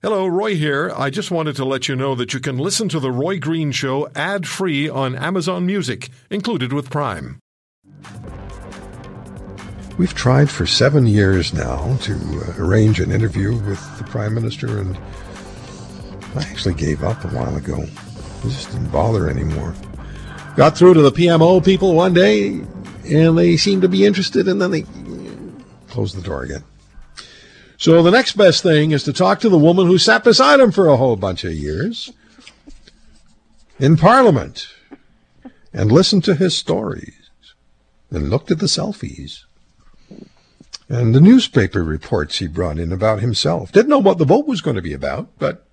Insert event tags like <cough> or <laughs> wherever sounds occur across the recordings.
Hello, Roy here. I just wanted to let you know that you can listen to The Roy Green Show ad free on Amazon Music, included with Prime. We've tried for seven years now to uh, arrange an interview with the Prime Minister, and I actually gave up a while ago. I just didn't bother anymore. Got through to the PMO people one day, and they seemed to be interested, and then they closed the door again. So the next best thing is to talk to the woman who sat beside him for a whole bunch of years in Parliament and listened to his stories and looked at the selfies and the newspaper reports he brought in about himself. Didn't know what the vote was going to be about, but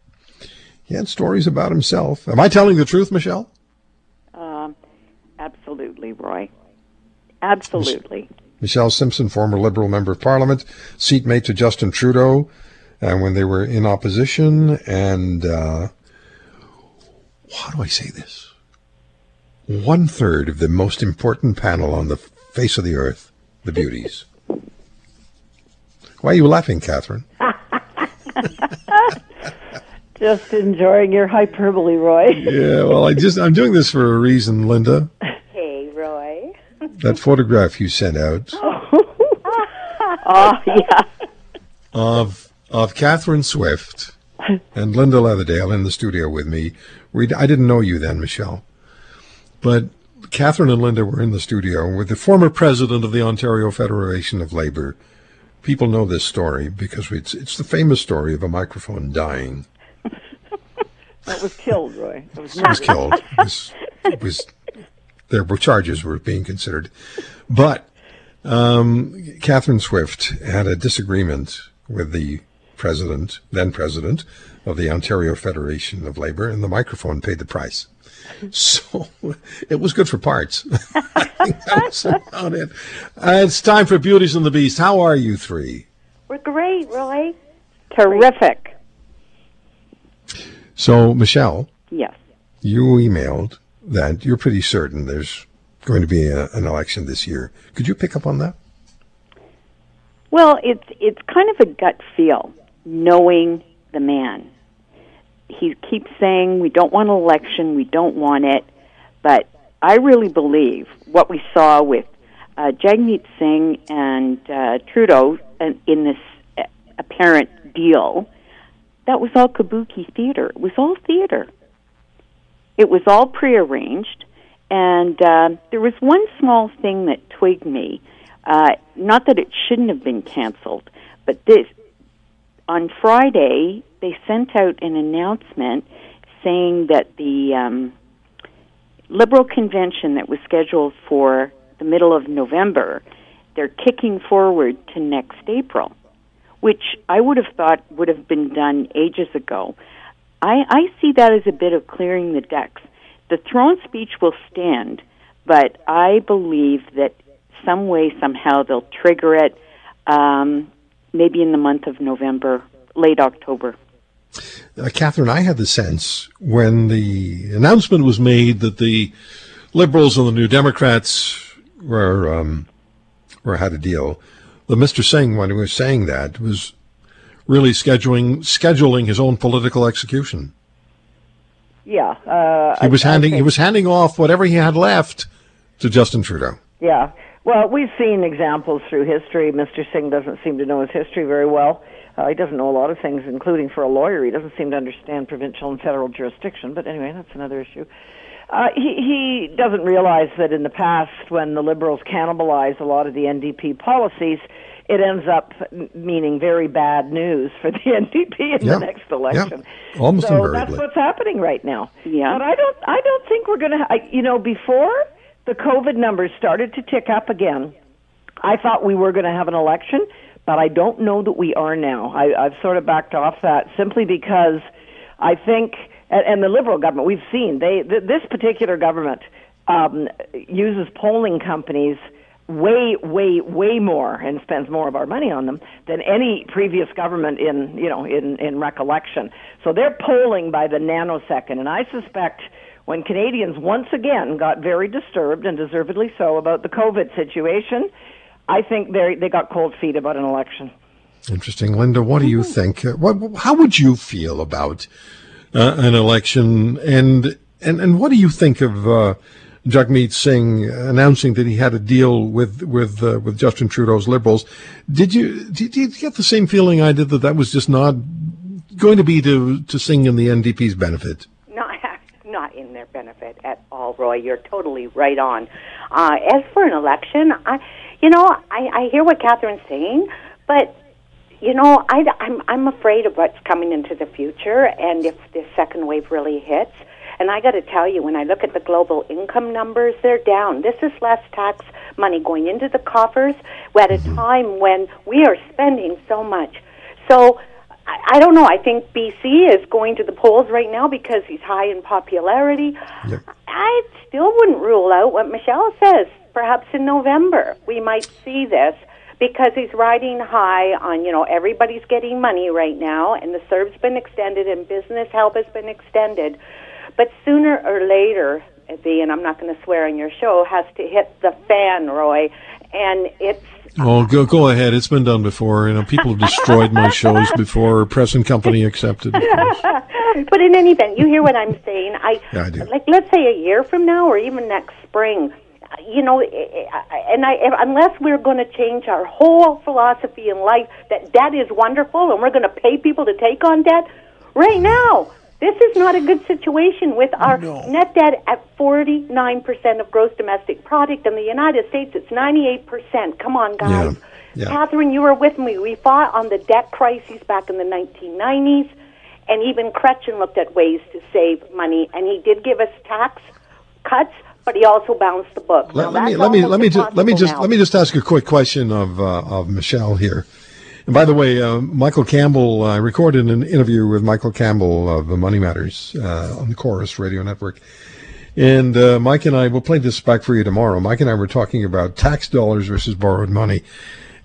he had stories about himself. Am I telling the truth, Michelle? Um, absolutely, Roy. Absolutely. Michelle Simson, former Liberal Member of Parliament, seatmate to Justin Trudeau, and when they were in opposition, and uh, how do I say this? One third of the most important panel on the face of the earth, the beauties. Why are you laughing, Catherine? <laughs> just enjoying your hyperbole, Roy. yeah, well, I just I'm doing this for a reason, Linda. <laughs> That photograph you sent out. <laughs> oh yeah. Of of Catherine Swift and Linda Leatherdale in the studio with me. We I didn't know you then, Michelle, but Catherine and Linda were in the studio with the former president of the Ontario Federation of Labor. People know this story because it's it's the famous story of a microphone dying. That was killed, Roy. <laughs> It was, It was killed. It was, it was there were charges were being considered, but um, Catherine Swift had a disagreement with the president, then president of the Ontario Federation of Labor, and the microphone paid the price. So it was good for parts. <laughs> I think that was about it. Uh, it's time for Beauties and the Beast. How are you three? We're great, really. terrific. So, Michelle, Yes. you emailed that you're pretty certain there's going to be a, an election this year. Could you pick up on that? Well, it's it's kind of a gut feel, knowing the man. He keeps saying we don't want an election, we don't want it, but I really believe what we saw with uh, Jagmeet Singh and uh, Trudeau and in this uh, apparent deal, that was all kabuki theater. It was all theater. It was all prearranged, and um there was one small thing that twigged me. Uh, not that it shouldn't have been canceled, but this on Friday they sent out an announcement saying that the um, Liberal convention that was scheduled for the middle of November, they're kicking forward to next April, which I would have thought would have been done ages ago. I, I see that as a bit of clearing the decks. The throne speech will stand, but I believe that some way, somehow, they'll trigger it, um, maybe in the month of November, late October. Uh, Catherine, I had the sense when the announcement was made that the Liberals and the New Democrats were um, were had a deal. The Mr. Singh, when he was saying that, was really scheduling scheduling his own political execution. Yeah, uh, He was I- I handing he was handing off whatever he had left to Justin Trudeau. Yeah. Well, we've seen examples through history. Mr. Singh doesn't seem to know his history very well. Uh, he doesn't know a lot of things, including for a lawyer. He doesn't seem to understand provincial and federal jurisdiction. But anyway, that's another issue. Uh, he, he doesn't realize that in the past, when the Liberals cannibalized a lot of the NDP policies, it ends up meaning very bad news for the <laughs> NDP in Yeah. the next election. Yeah. Almost so invariably. that's what's happening right now. Yeah. But I don't. I don't think we're going to. You know, before the COVID numbers started to tick up again, I thought we were going to have an election, but I don't know that we are now. I, I've sort of backed off that simply because I think, and, and the Liberal government, we've seen they th- this particular government um, uses polling companies way, way, way more and spends more of our money on them than any previous government in, you know, in, in recollection. So they're polling by the nanosecond, and I suspect when Canadians once again got very disturbed and deservedly so about the COVID situation, I think they they got cold feet about an election. Interesting, Linda. What do you think? Uh, what, how would you feel about uh, an election, and and and what do you think of uh, Jagmeet Singh announcing that he had a deal with with uh, with Justin Trudeau's Liberals? Did you did you get the same feeling I did that that was just not going to be to to Singh and the NDP's benefit? Not <laughs> not in their benefit at all, Roy. You're totally right on. Uh, as for an election, I you know I, I hear what Catherine's saying, but you know, I, I'm I'm afraid of what's coming into the future, and if this second wave really hits. And I got to tell you, when I look at the global income numbers, they're down. This is less tax money going into the coffers at a mm-hmm. time when we are spending so much. So I, I don't know. I think BC is going to the polls right now because he's high in popularity. Yep. I still wouldn't rule out what Michelle says. Perhaps in November we might see this because he's riding high on, you know, everybody's getting money right now, and the CERB's been extended, and business help has been extended. But sooner or later, the, and I'm not going to swear on your show, has to hit the fan, Roy, and it's Oh, go go ahead. It's been done before. You know, people have destroyed my shows before. Press and company accepted. <laughs> but in any event, you hear what I'm saying. I, yeah, I do. Like, let's say a year from now, or even next spring, you know, and I, unless we're going to change our whole philosophy in life that debt is wonderful and we're going to pay people to take on debt, right now, this is not a good situation with our no. net debt at 49% of gross domestic product. In the United States, it's 98%. Come on, guys. Yeah. Yeah. Catherine, you were with me. We fought on the debt crisis back in the 1990s, and even Chrétien looked at ways to save money, and he did give us tax cuts but he also balanced the book. Let, let me let me let me just let me just now. let me just ask a quick question of uh, of Michelle here. And by the way, uh, Michael Campbell, I uh, recorded an interview with Michael Campbell of the Money Matters uh, on the Corus Radio Network. And uh, Mike and I will play this back for you tomorrow. Mike and I were talking about tax dollars versus borrowed money.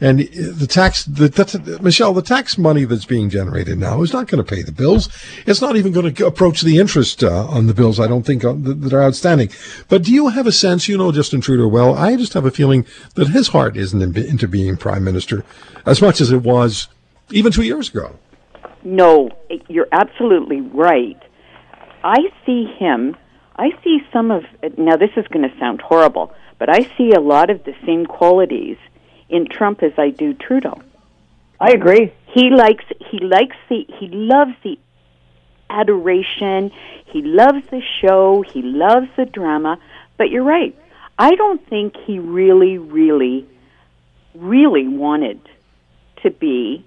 And the tax, the, the, Michelle, the tax money that's being generated now is not going to pay the bills. It's not even going to approach the interest uh, on the bills. I don't think uh, that are outstanding. But do you have a sense? You know Justin Trudeau well. I just have a feeling that his heart isn't in, into being prime minister as much as it was even two years ago. No, you're absolutely right. I see him. I see some of. Now, this is going to sound horrible, but I see a lot of the same qualities in Trump as I do Trudeau. I agree. He likes he likes the he loves the adoration. He loves the show. He loves the drama. But you're right. I don't think he really, really, really wanted to be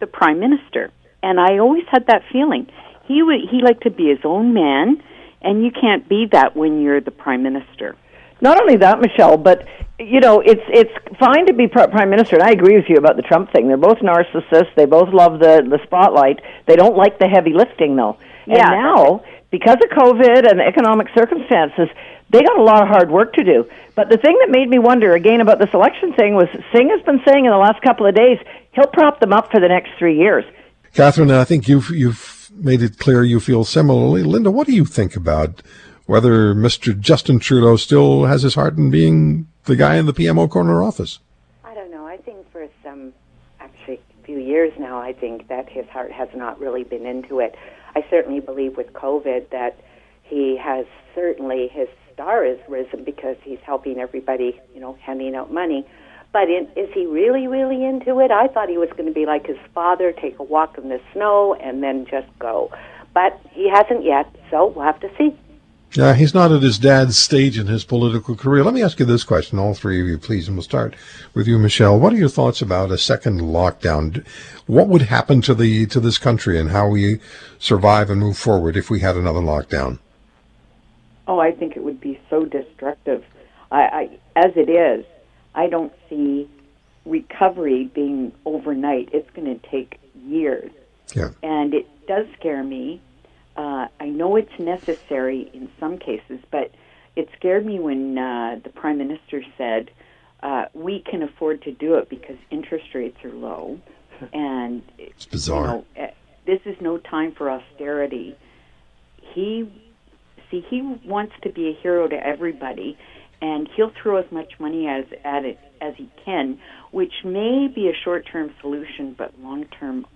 the prime minister. And I always had that feeling. He would he liked to be his own man, and you can't be that when you're the prime minister. Not only that, Michelle, but you know, it's it's fine to be prime minister, and I agree with you about the Trump thing. They're both narcissists. They both love the the spotlight. They don't like the heavy lifting, though. Yeah, and now, because of COVID and economic circumstances, they got a lot of hard work to do. But the thing that made me wonder again about this election thing was Singh has been saying in the last couple of days he'll prop them up for the next three years. Catherine, I think you've you've made it clear you feel similarly. Linda, what do you think about whether Mr. Justin Trudeau still has his heart in being the guy in the PMO corner office? I don't know. I think for some, actually, a few years now, I think that his heart has not really been into it. I certainly believe with COVID that he has certainly his star has risen because he's helping everybody, you know, handing out money. But in, is he really, really into it? I thought he was going to be like his father, take a walk in the snow, and then just go. But he hasn't yet, so we'll have to see. Yeah, he's not at his dad's stage in his political career. Let me ask you this question, all three of you, please, and we'll start with you, Michelle. What are your thoughts about a second lockdown? What would happen to the to this country and how we survive and move forward if we had another lockdown? Oh, I think it would be so destructive. I, I as it is, I don't see recovery being overnight. It's going to take years. Yeah. And it does scare me uh, I know it's necessary in some cases, but it scared me when uh, the prime minister said uh, we can afford to do it because interest rates are low, <laughs> and it's bizarre. You know, uh, this is no time for austerity. He see he wants to be a hero to everybody, and he'll throw as much money as at it as he can, which may be a short term solution, but long term awful.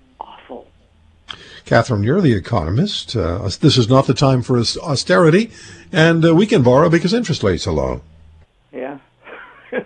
Catherine, you're the economist. Uh, this is not the time for austerity, and uh, we can borrow because interest rates are low. Yeah. <laughs>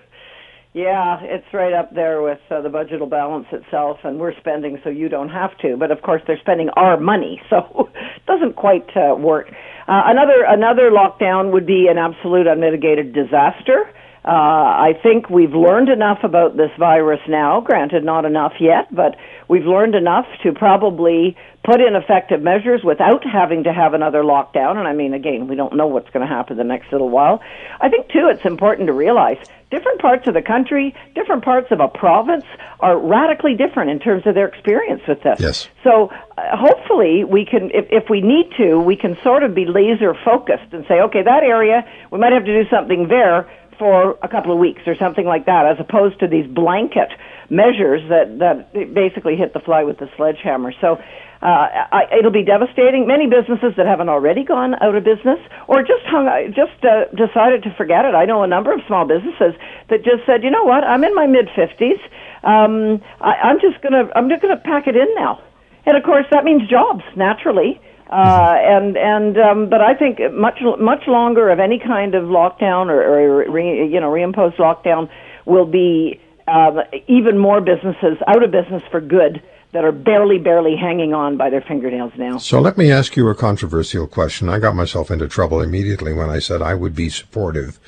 yeah, it's right up there with uh, the budget will balance itself, and we're spending so you don't have to. But of course, they're spending our money, <laughs> so it doesn't quite uh, work. Uh, another another lockdown would be an absolute unmitigated disaster. Uh, I think we've learned enough about this virus now. Granted, not enough yet, but we've learned enough to probably put in effective measures without having to have another lockdown. And I mean, again, we don't know what's going to happen the next little while. I think, too, it's important to realize different parts of the country, different parts of a province are radically different in terms of their experience with this. Yes. So uh, hopefully we can, if, if we need to, we can sort of be laser focused and say, okay, that area, we might have to do something there for a couple of weeks or something like that, as opposed to these blanket measures that that basically hit the fly with the sledgehammer. So. Uh, I, it'll be devastating. Many businesses that haven't already gone out of business or just hung, just uh, decided to forget it. I know a number of small businesses that just said, you know what, I'm in my mid fifties. Um, I, I'm just gonna, I'm just gonna pack it in now. And of course, that means jobs naturally. Uh, and and um, but I think much much longer of any kind of lockdown or, or re, you know reimposed lockdown will be uh, even more businesses out of business for good that are barely barely hanging on by their fingernails now. So let me ask you a controversial question. I got myself into trouble immediately when I said I would be supportive.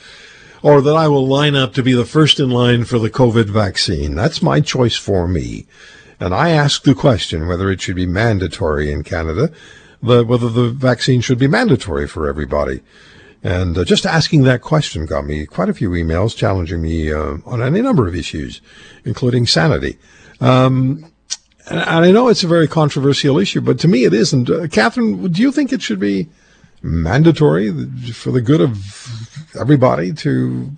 Or that I will line up to be the first in line for the COVID vaccine. That's my choice for me. And I asked the question whether it should be mandatory in Canada the, whether the vaccine should be mandatory for everybody. And uh, just asking that question got me quite a few emails challenging me uh, on any number of issues, including sanity. Um, and, I know it's a very controversial issue, but to me it isn't. Uh, Catherine, do you think it should be mandatory for the good of everybody to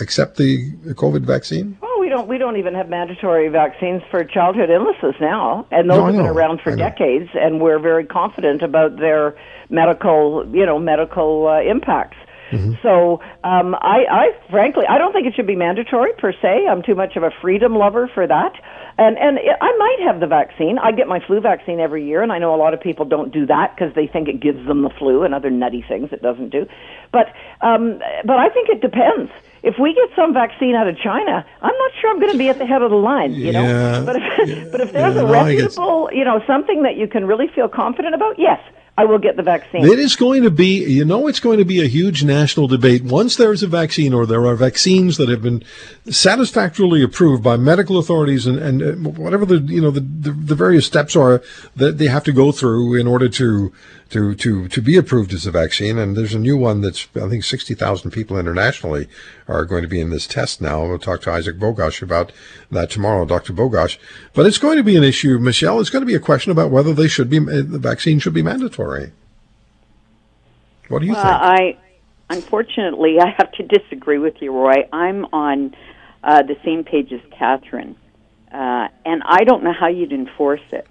accept the COVID vaccine? Don't we don't even have mandatory vaccines for childhood illnesses now, and those no, have been around for decades, and we're very confident about their medical, you know, medical uh, impacts. Mm-hmm. So um, I, I frankly, I don't think it should be mandatory per se. I'm too much of a freedom lover for that. And and I might have the vaccine. I get my flu vaccine every year, and I know a lot of people don't do that because they think it gives them the flu and other nutty things it doesn't do. But um, but I think it depends if we get some vaccine out of China, I'm not sure I'm going to be at the head of the line. You know, yeah, but if yeah, but if there's yeah, a reputable, you know, something that you can really feel confident about, yes, I will get the vaccine. It is going to be, you know, it's going to be a huge national debate. Once there's a vaccine or there are vaccines that have been satisfactorily approved by medical authorities and, and uh, whatever the, you know, the, the, the various steps are that they have to go through in order to, to, to, to be approved as a vaccine. And there's a new one that's, I think 60,000 people internationally are going to be in this test now. We'll talk to Isaac Bogoch about that tomorrow, Dr. Bogoch. But it's going to be an issue, Michelle. It's going to be a question about whether they should be, the vaccine should be mandatory. What do you well, think? I, unfortunately, I have to disagree with you, Roy. I'm on uh, the same page as Catherine. Uh, and I don't know how you'd enforce it.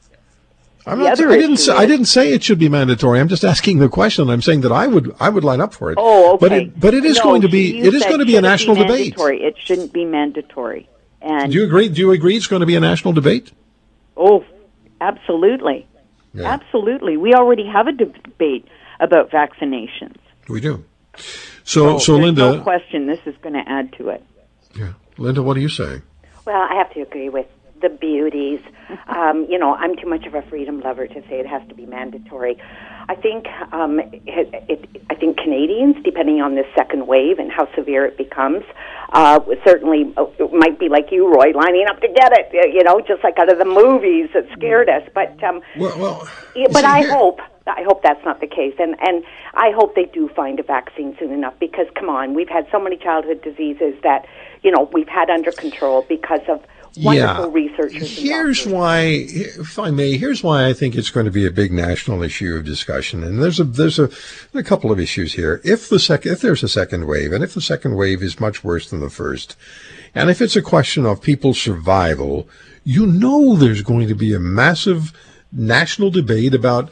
I'm not, I didn't say, I didn't say it should be mandatory. I'm just asking the question. I'm saying that I would I would line up for it. Oh, okay. But it, but it is no, going to be it is going to be a national be debate. It shouldn't be mandatory. And do you agree? Do you agree it's going to be a national debate? Oh, absolutely, yeah. absolutely. We already have a debate about vaccinations. We do. So, so, so Linda, no question, this is going to add to it. Yeah, Linda, what are you saying? Well, I have to agree with the beauties. <laughs> Um, you know, I'm too much of a freedom lover to say it has to be mandatory. I think um, it, it, I think Canadians, depending on this second wave and how severe it becomes, uh, certainly uh, might be like you, Roy, lining up to get it. Uh, you know, just like out of the movies that scared us. But um, well, well, but I here. hope I hope that's not the case, and and I hope they do find a vaccine soon enough. Because come on, we've had so many childhood diseases that you know we've had under control because of wonderful yeah. researchers. Here's why, if I may, here's why I think it's going to be a big national issue of discussion. And there's a there's a, a couple of issues here. If the second if there's a second wave, and if the second wave is much worse than the first, and if it's a question of people's survival, you know there's going to be a massive national debate about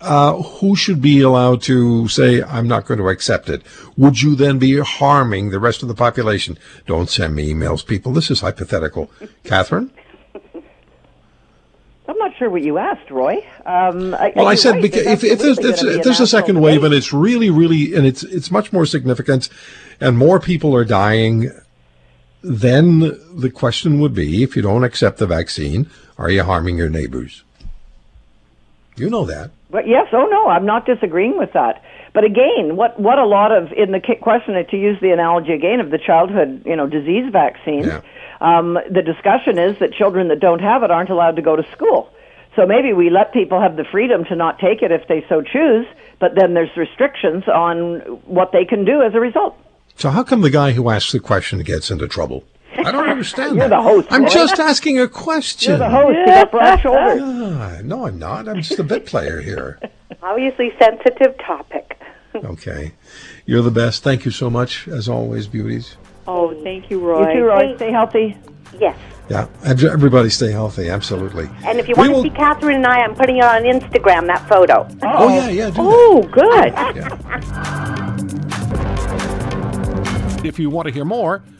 uh, who should be allowed to say, I'm not going to accept it? Would you then be harming the rest of the population? Don't send me emails, people. This is hypothetical. <laughs> Catherine? I'm not sure what you asked, Roy. Um, I, Well, I said right. because if, if there's, if, if there's a second wave and it's really, really, and it's it's much more significant, and more people are dying, then the question would be: if you don't accept the vaccine, are you harming your neighbors? You know that. But yes, oh no, I'm not disagreeing with that. But again, what what a lot of in the question to use the analogy again of the childhood, you know, disease vaccines. Yeah. Um, the discussion is that children that don't have it aren't allowed to go to school. So maybe we let people have the freedom to not take it if they so choose, but then there's restrictions on what they can do as a result. So how come the guy who asks the question gets into trouble? I don't <laughs> understand You're that. the host, I'm Roy. just asking a question. You're the host. You got broad shoulders. Ah, no, I'm not. I'm just a bit player here. <laughs> Obviously, sensitive topic. <laughs> Okay. You're the best. Thank you so much, as always, beauties. Oh, thank you, Roy. You too, Roy. Stay healthy. Yes. Yeah. Everybody stay healthy. Absolutely. And if you We want will- to see Catherine and I, I'm putting it on Instagram, that photo. Oh, yeah, yeah. Do Oh, good. Yeah. If you want to hear more,